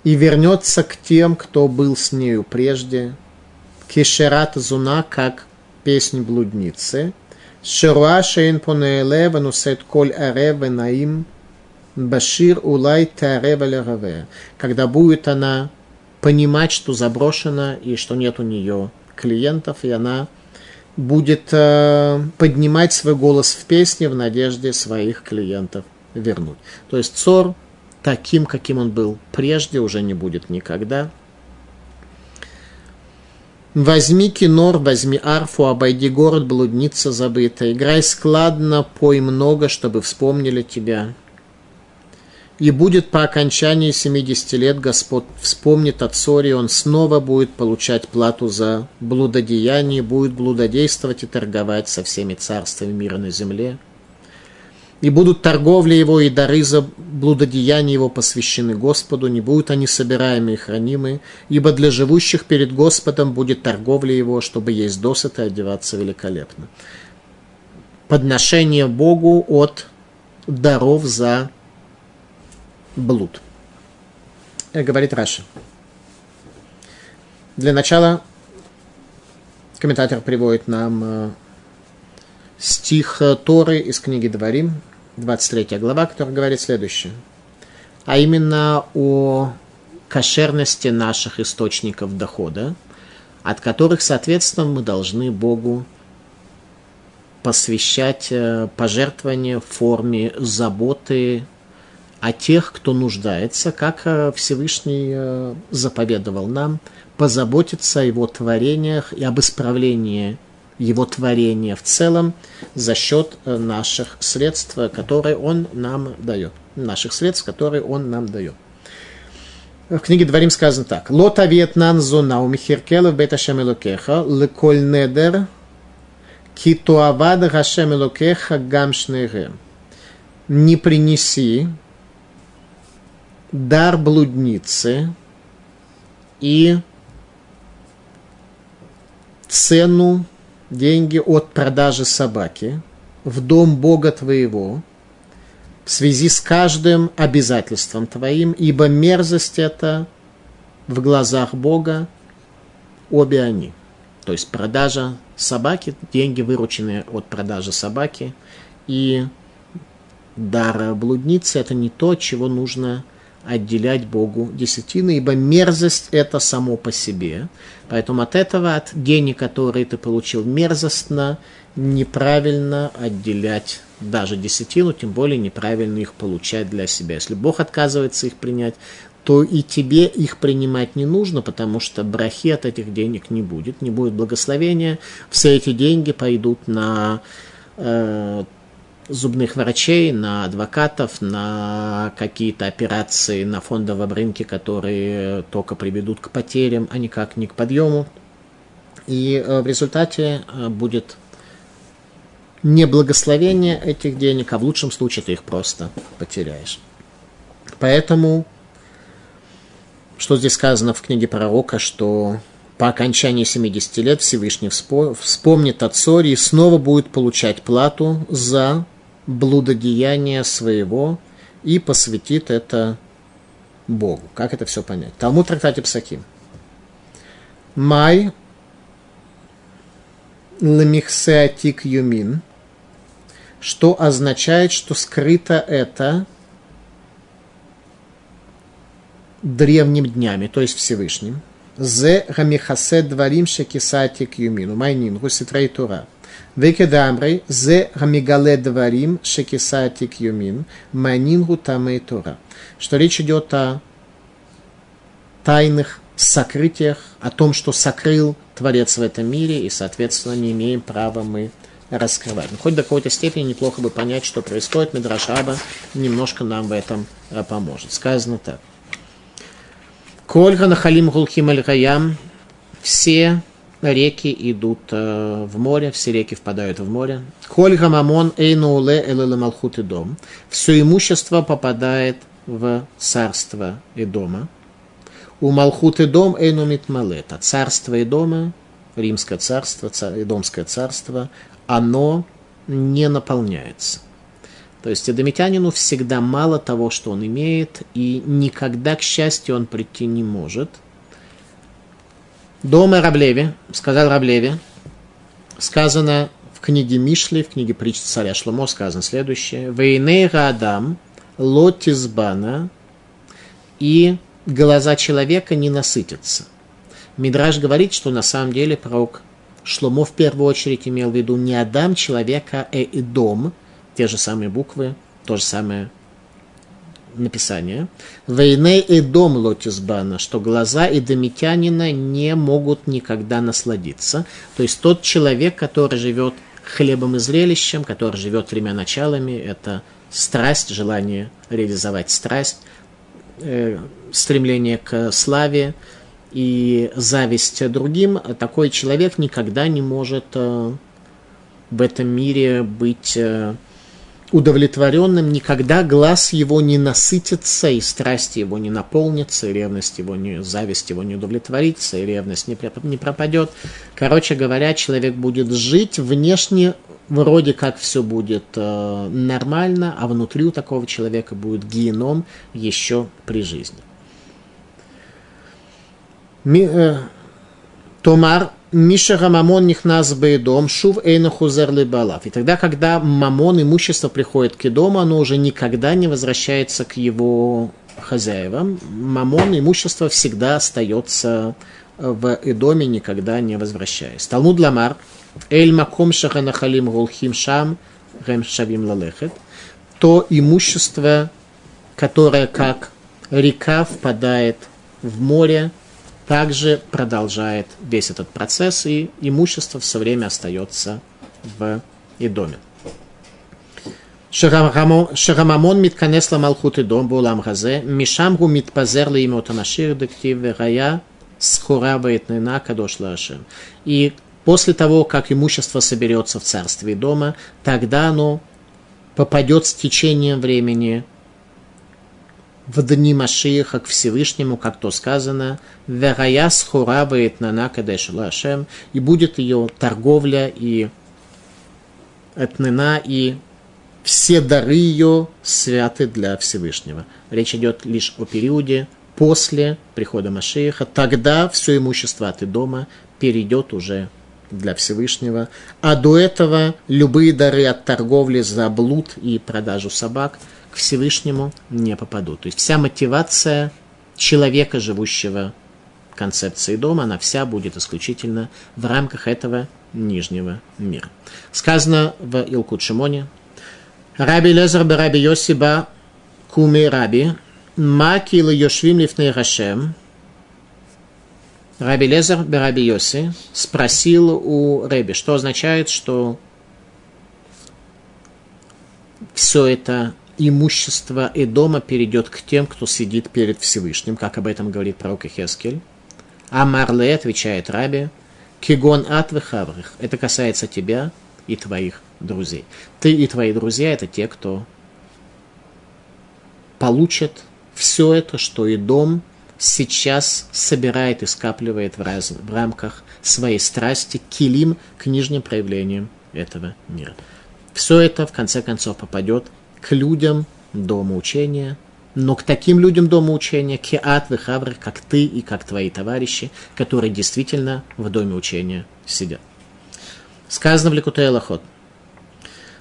и вернется к тем, кто был с нею прежде, Кешерат Зуна, как песнь блудницы – Шеруа шейн пунеэле ванусет коль аре а наим башир улай таре а лераве. Когда будет она понимать, что заброшена и что нет у нее клиентов, и она будет э, поднимать свой голос в песне в надежде своих клиентов вернуть. То есть Цор таким, каким он был прежде, уже не будет никогда. Возьми кинор, возьми арфу, обойди город, блудница забыта. Играй складно, пой много, чтобы вспомнили тебя. И будет по окончании 70 лет Господь вспомнит о Цоре, он снова будет получать плату за блудодеяние, будет блудодействовать и торговать со всеми царствами мира на земле. И будут торговля его и дары за блудодеяние его посвящены Господу, не будут они собираемы и хранимы, ибо для живущих перед Господом будет торговля его, чтобы есть досыта и одеваться великолепно. Подношение Богу от даров за блуд. Э, говорит Раши. Для начала комментатор приводит нам э, стих э, Торы из книги Дворим, 23 глава, который говорит следующее. А именно о кошерности наших источников дохода, от которых, соответственно, мы должны Богу посвящать пожертвования в форме заботы о тех, кто нуждается, как э, Всевышний э, заповедовал нам, позаботиться о его творениях и об исправлении его творения в целом за счет э, наших средств, которые он нам дает. Наших средств, которые он нам дает. В книге Дворим сказано так. Лота вьетнан зона у михиркела бета шемелокеха леколь недер китуавад гашемелокеха гамшнеге. Не принеси дар блудницы и цену, деньги от продажи собаки в дом Бога твоего в связи с каждым обязательством твоим, ибо мерзость это в глазах Бога обе они. То есть продажа собаки, деньги, вырученные от продажи собаки, и дар блудницы – это не то, чего нужно отделять Богу десятины, ибо мерзость это само по себе. Поэтому от этого, от денег, которые ты получил мерзостно, неправильно отделять даже десятину, тем более неправильно их получать для себя. Если Бог отказывается их принять, то и тебе их принимать не нужно, потому что брахи от этих денег не будет, не будет благословения. Все эти деньги пойдут на э, зубных врачей, на адвокатов, на какие-то операции на фондовом рынке, которые только приведут к потерям, а никак не к подъему. И э, в результате э, будет не благословение этих денег, а в лучшем случае ты их просто потеряешь. Поэтому, что здесь сказано в книге пророка, что по окончании 70 лет Всевышний вспомнит о Цоре и снова будет получать плату за блудодеяния своего и посвятит это Богу. Как это все понять? Талмуд трактате Псаким. Май лемихсеатик юмин, что означает, что скрыто это древним днями, то есть Всевышним. Зе гамихасе дварим шекисатик юмину, майнин, гуситрей тура. Векедамрей, зе гамигале дварим шекисатик юмин, манингу тамей тора. Что речь идет о тайных сокрытиях, о том, что сокрыл Творец в этом мире, и, соответственно, не имеем права мы раскрывать. Но хоть до какой-то степени неплохо бы понять, что происходит. Медрашаба немножко нам в этом э, поможет. Сказано так. Кольга нахалим гулхим аль все реки идут э, в море, все реки впадают в море. Коль гамамон эйнуле элэлэ малхут и дом. Все имущество попадает в царство и дома. У Малхут и дом эйну митмалет. А царство и дома, римское царство, цар, идомское царство, оно не наполняется. То есть эдомитянину всегда мало того, что он имеет, и никогда, к счастью, он прийти не может – Дома Раблеви, сказал Раблеви, сказано в книге Мишли, в книге притч царя Шломо, сказано следующее. Вейнейра Адам, лотизбана, и глаза человека не насытятся. Мидраж говорит, что на самом деле пророк Шломо в первую очередь имел в виду не Адам человека, а и дом, те же самые буквы, то же самое написание. Вейней и дом лотисбана, что глаза и домитянина не могут никогда насладиться. То есть тот человек, который живет хлебом и зрелищем, который живет тремя началами, это страсть, желание реализовать страсть, э, стремление к славе и зависть другим, такой человек никогда не может э, в этом мире быть э, удовлетворенным, никогда глаз его не насытится, и страсть его не наполнится, и ревность его не, зависть его не удовлетворится, и ревность не, не пропадет. Короче говоря, человек будет жить внешне, вроде как все будет э, нормально, а внутри у такого человека будет геном еще при жизни. Ми, э, Томар Миша Мамон нихназ дом, шув эйна хузер балав. И тогда, когда мамон, имущество приходит к дому, оно уже никогда не возвращается к его хозяевам. Мамон, имущество всегда остается в доме, никогда не возвращаясь. Талмуд Ламар, Эль Маком Шаханахалим Гулхим Шам, Рем Шавим Лалехет, то имущество, которое как река впадает в море, также продолжает весь этот процесс, и имущество все время остается в Идоме. Шарамамон митканес малхут Идом булам газе, мишам гу митпазер имот Амашир дектив верая схура лашем. И после того, как имущество соберется в царстве дома, тогда оно попадет с течением времени в дни Машииха к Всевышнему, как то сказано, «Верая схуравает на накадеш лашем», и будет ее торговля и этнена, и все дары ее святы для Всевышнего. Речь идет лишь о периоде после прихода Машииха. Тогда все имущество от дома перейдет уже для Всевышнего. А до этого любые дары от торговли за блуд и продажу собак – Всевышнему не попадут. То есть вся мотивация человека, живущего концепции дома, она вся будет исключительно в рамках этого нижнего мира. Сказано в Илкут Шимоне, Раби Лезар Раби Йосиба Куми Раби, Маки или Йошвим Лифней Рашем, Раби Лезар Раби Йоси спросил у Реби, что означает, что все это имущество и дома перейдет к тем, кто сидит перед Всевышним, как об этом говорит пророк Ихескель. А Марле отвечает Раби, Кигон от вехаврих. Это касается тебя и твоих друзей. Ты и твои друзья – это те, кто получат все это, что и дом сейчас собирает и скапливает в, раз, в рамках своей страсти килим к нижним проявлениям этого мира. Все это, в конце концов, попадет к людям дома учения, но к таким людям дома учения, кеат вехавр, как ты и как твои товарищи, которые действительно в доме учения сидят. Сказано в Ликутей Лахот.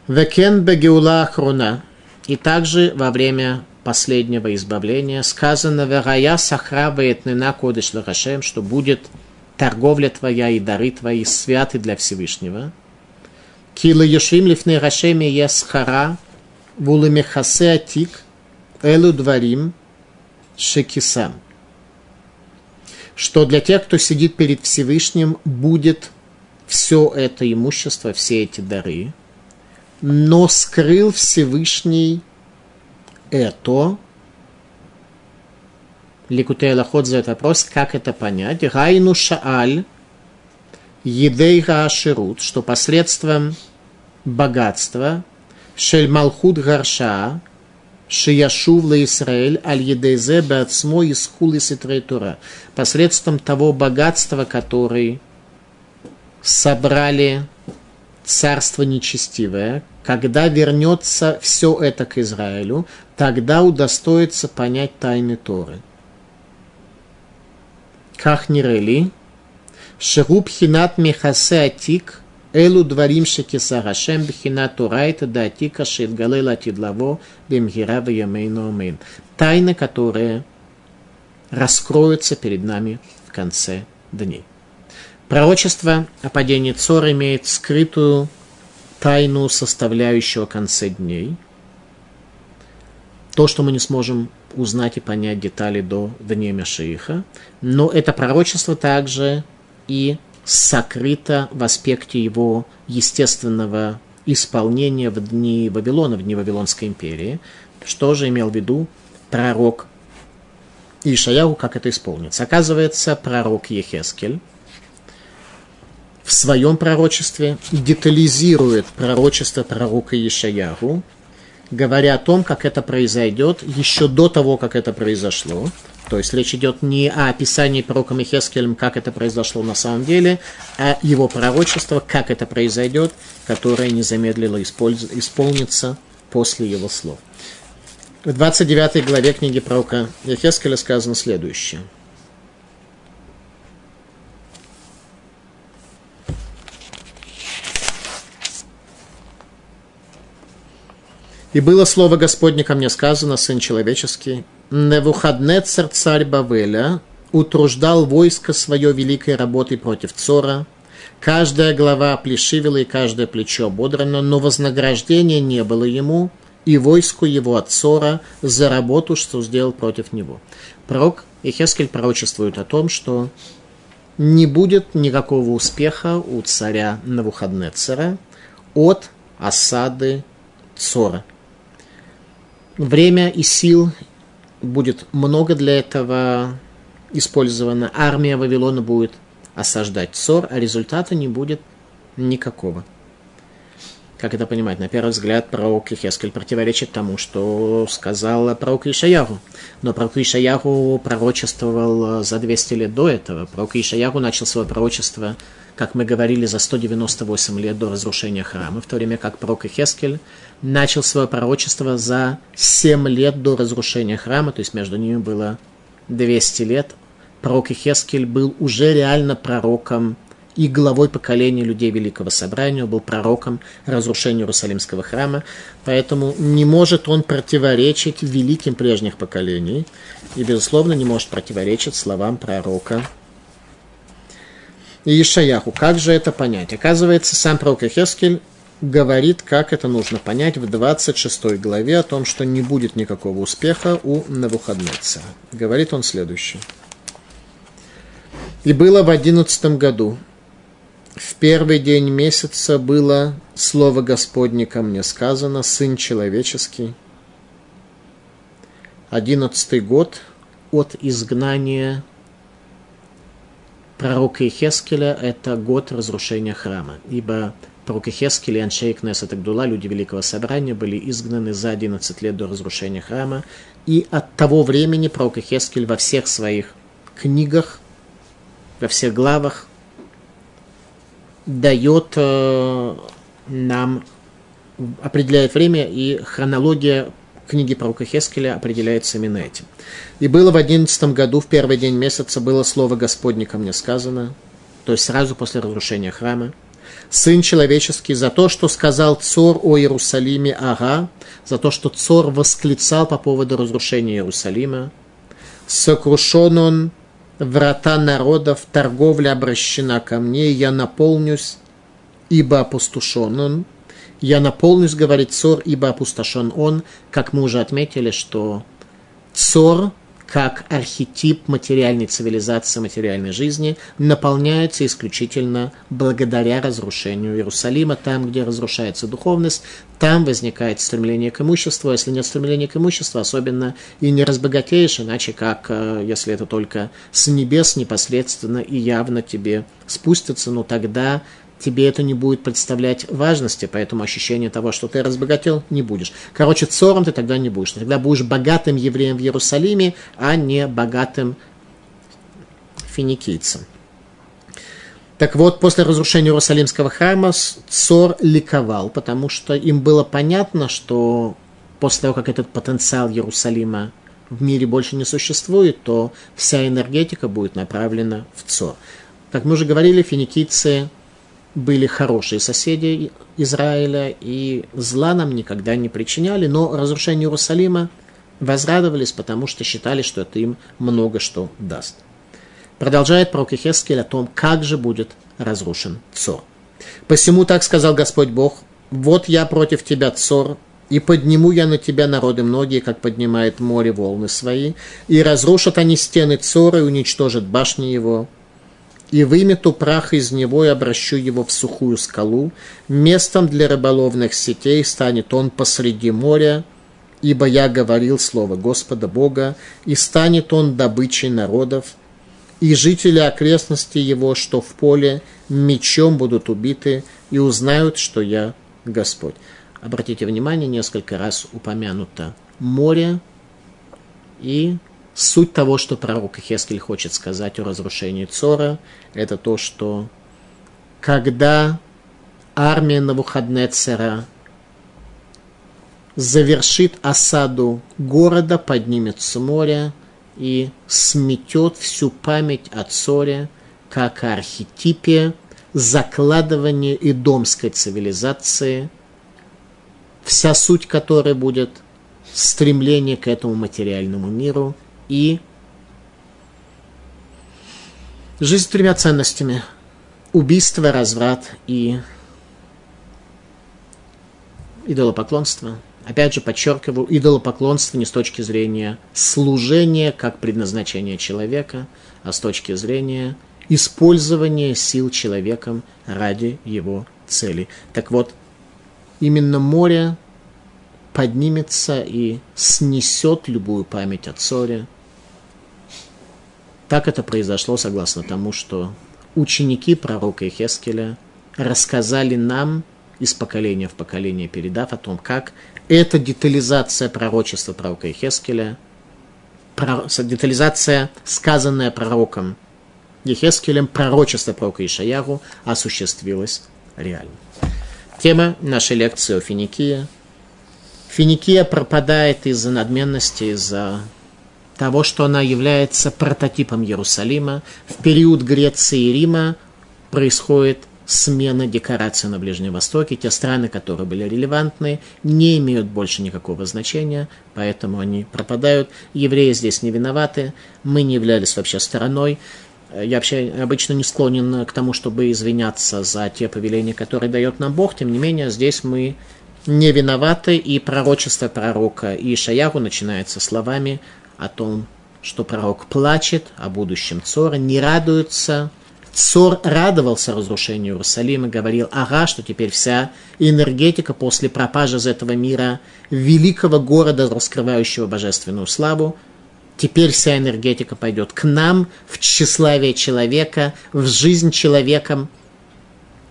Векен бегеула ахруна. И также во время последнего избавления сказано «Верая сахра на кодыш лахашем», что будет торговля твоя и дары твои святы для Всевышнего. Кила ешим лифны рашеми есхара, Вулемехасе Атик, Элу Дварим, Шекисам. Что для тех, кто сидит перед Всевышним, будет все это имущество, все эти дары, но скрыл Всевышний это, Ликутей Лахот задает вопрос, как это понять. Райну Шааль, Едей Рааширут, что посредством богатства – Шель малхуд Гарша, Шияшув Лаисраэль, Аль-Едезе Беацмо Исхул и Тура. Посредством того богатства, который собрали царство нечестивое, когда вернется все это к Израилю, тогда удостоится понять тайны Торы. Как Нирели, Шеруб Хинат Мехасе Атик – Элу дворим шекисар Ашем бхина турайта датика шитгалела тидлаво бемгира ваямейну амин. Тайны, которые раскроются перед нами в конце дней. Пророчество о падении Цора имеет скрытую тайну составляющего конце дней. То, что мы не сможем узнать и понять детали до Дней Машииха. Но это пророчество также и сокрыто в аспекте его естественного исполнения в дни Вавилона, в дни Вавилонской империи. Что же имел в виду пророк Ишаяу, как это исполнится? Оказывается, пророк Ехескель в своем пророчестве детализирует пророчество пророка Ишаяху, говоря о том, как это произойдет еще до того, как это произошло. То есть речь идет не о описании пророком Ихескелем, как это произошло на самом деле, а его пророчество, как это произойдет, которое не замедлило исполниться после его слов. В 29 главе книги пророка Ехескеля сказано следующее – И было слово Господне ко мне сказано, сын человеческий, Невухаднецер царь Бавеля утруждал войско свое великой работой против Цора. Каждая глава плешивила и каждое плечо ободрано, но вознаграждения не было ему и войску его от Цора за работу, что сделал против него. Пророк Ихескель пророчествует о том, что не будет никакого успеха у царя Навуходнецера от осады Цора – время и сил будет много для этого использовано. Армия Вавилона будет осаждать Цор, а результата не будет никакого. Как это понимать? На первый взгляд, пророк Ихескель противоречит тому, что сказал пророк Ишаяру. Но пророк Ишаяру пророчествовал за 200 лет до этого. Пророк Ишаяру начал свое пророчество как мы говорили, за 198 лет до разрушения храма, в то время как пророк Ихескель начал свое пророчество за 7 лет до разрушения храма, то есть между ними было 200 лет. Пророк Ихескель был уже реально пророком и главой поколения людей Великого Собрания, он был пророком разрушения Иерусалимского храма, поэтому не может он противоречить великим прежних поколений и, безусловно, не может противоречить словам пророка Ишаяху. Как же это понять? Оказывается, сам пророк Эхескель говорит, как это нужно понять в 26 главе о том, что не будет никакого успеха у Навуходнеца. Говорит он следующее. «И было в одиннадцатом году, в первый день месяца было слово Господне ко мне сказано, Сын человеческий, одиннадцатый год от изгнания пророка Ихескеля – это год разрушения храма, ибо пророк Ихескель и Аншей Кнесет Агдула, люди Великого Собрания, были изгнаны за 11 лет до разрушения храма, и от того времени пророк Ихескель во всех своих книгах, во всех главах дает э, нам, определяет время, и хронология книги пророка Хескеля определяется именно этим. «И было в одиннадцатом году, в первый день месяца, было слово Господне ко мне сказано, то есть сразу после разрушения храма, Сын человеческий, за то, что сказал Цор о Иерусалиме, ага, за то, что Цор восклицал по поводу разрушения Иерусалима, сокрушен он, врата народов, торговля обращена ко мне, я наполнюсь, ибо опустошен он, я наполнюсь, говорит Цор, ибо опустошен он, как мы уже отметили, что Цор, как архетип материальной цивилизации, материальной жизни, наполняется исключительно благодаря разрушению Иерусалима. Там, где разрушается духовность, там возникает стремление к имуществу. Если нет стремления к имуществу, особенно и не разбогатеешь, иначе как, э, если это только с небес непосредственно и явно тебе спустится, ну тогда тебе это не будет представлять важности, поэтому ощущение того, что ты разбогател, не будешь. Короче, цором ты тогда не будешь. Ты тогда будешь богатым евреем в Иерусалиме, а не богатым финикийцем. Так вот, после разрушения Иерусалимского храма Цор ликовал, потому что им было понятно, что после того, как этот потенциал Иерусалима в мире больше не существует, то вся энергетика будет направлена в Цор. Как мы уже говорили, финикийцы были хорошие соседи Израиля, и зла нам никогда не причиняли, но разрушение Иерусалима возрадовались, потому что считали, что это им много что даст. Продолжает пророк Ихескель о том, как же будет разрушен Цор. «Посему так сказал Господь Бог, вот я против тебя, Цор, и подниму я на тебя народы многие, как поднимает море волны свои, и разрушат они стены Цора и уничтожат башни его, и вымету прах из него и обращу его в сухую скалу. Местом для рыболовных сетей станет он посреди моря, ибо я говорил слово Господа Бога, и станет он добычей народов, и жители окрестностей его, что в поле, мечом будут убиты, и узнают, что я Господь. Обратите внимание, несколько раз упомянуто море и Суть того, что пророк Хескель хочет сказать о разрушении Цора, это то, что когда армия Навуходнецера завершит осаду города, поднимется море и сметет всю память о Цоре, как о архетипе закладывания идомской цивилизации, вся суть которой будет стремление к этому материальному миру – и жизнь с тремя ценностями. Убийство, разврат и идолопоклонство. Опять же, подчеркиваю, идолопоклонство не с точки зрения служения как предназначения человека, а с точки зрения использования сил человеком ради его цели. Так вот, именно море поднимется и снесет любую память о Цоре, так это произошло согласно тому, что ученики пророка Ихескеля рассказали нам из поколения в поколение, передав о том, как эта детализация пророчества пророка Ихескеля, детализация, сказанная пророком Ехескелем, пророчество пророка Ишаяру осуществилась реально. Тема нашей лекции о Финикии. Финикия пропадает из-за надменности, из-за того, что она является прототипом Иерусалима. В период Греции и Рима происходит смена декораций на Ближнем Востоке. Те страны, которые были релевантны, не имеют больше никакого значения, поэтому они пропадают. Евреи здесь не виноваты, мы не являлись вообще стороной. Я вообще обычно не склонен к тому, чтобы извиняться за те повеления, которые дает нам Бог. Тем не менее, здесь мы не виноваты, и пророчество пророка Ишаяру начинается словами о том, что пророк плачет о будущем Цора, не радуется. Цор радовался разрушению Иерусалима, говорил, ага, что теперь вся энергетика после пропажи из этого мира, великого города, раскрывающего божественную славу, теперь вся энергетика пойдет к нам, в тщеславие человека, в жизнь человеком,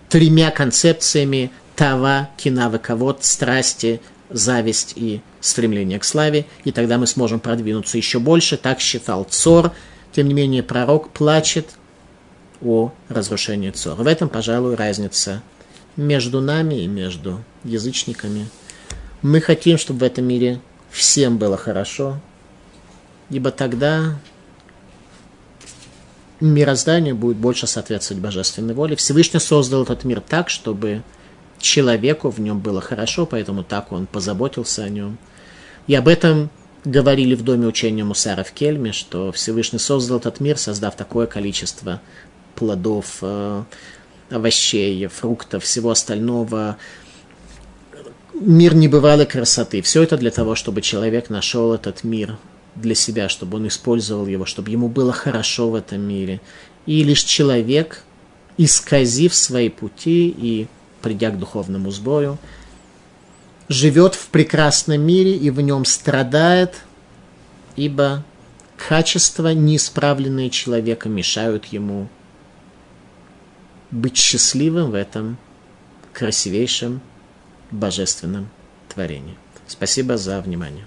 тремя концепциями Тава, Кинава, Кавод, страсти, зависть и стремление к славе, и тогда мы сможем продвинуться еще больше. Так считал Цор. Тем не менее, пророк плачет о разрушении Цора. В этом, пожалуй, разница между нами и между язычниками. Мы хотим, чтобы в этом мире всем было хорошо, ибо тогда мирозданию будет больше соответствовать божественной воле. Всевышний создал этот мир так, чтобы человеку в нем было хорошо, поэтому так он позаботился о нем. И об этом говорили в доме учения Мусара в Кельме, что Всевышний создал этот мир, создав такое количество плодов, э, овощей, фруктов, всего остального. Мир небывалой красоты. Все это для того, чтобы человек нашел этот мир для себя, чтобы он использовал его, чтобы ему было хорошо в этом мире. И лишь человек, исказив свои пути и придя к духовному сбою, живет в прекрасном мире и в нем страдает, ибо качества, неисправленные человека, мешают ему быть счастливым в этом красивейшем божественном творении. Спасибо за внимание.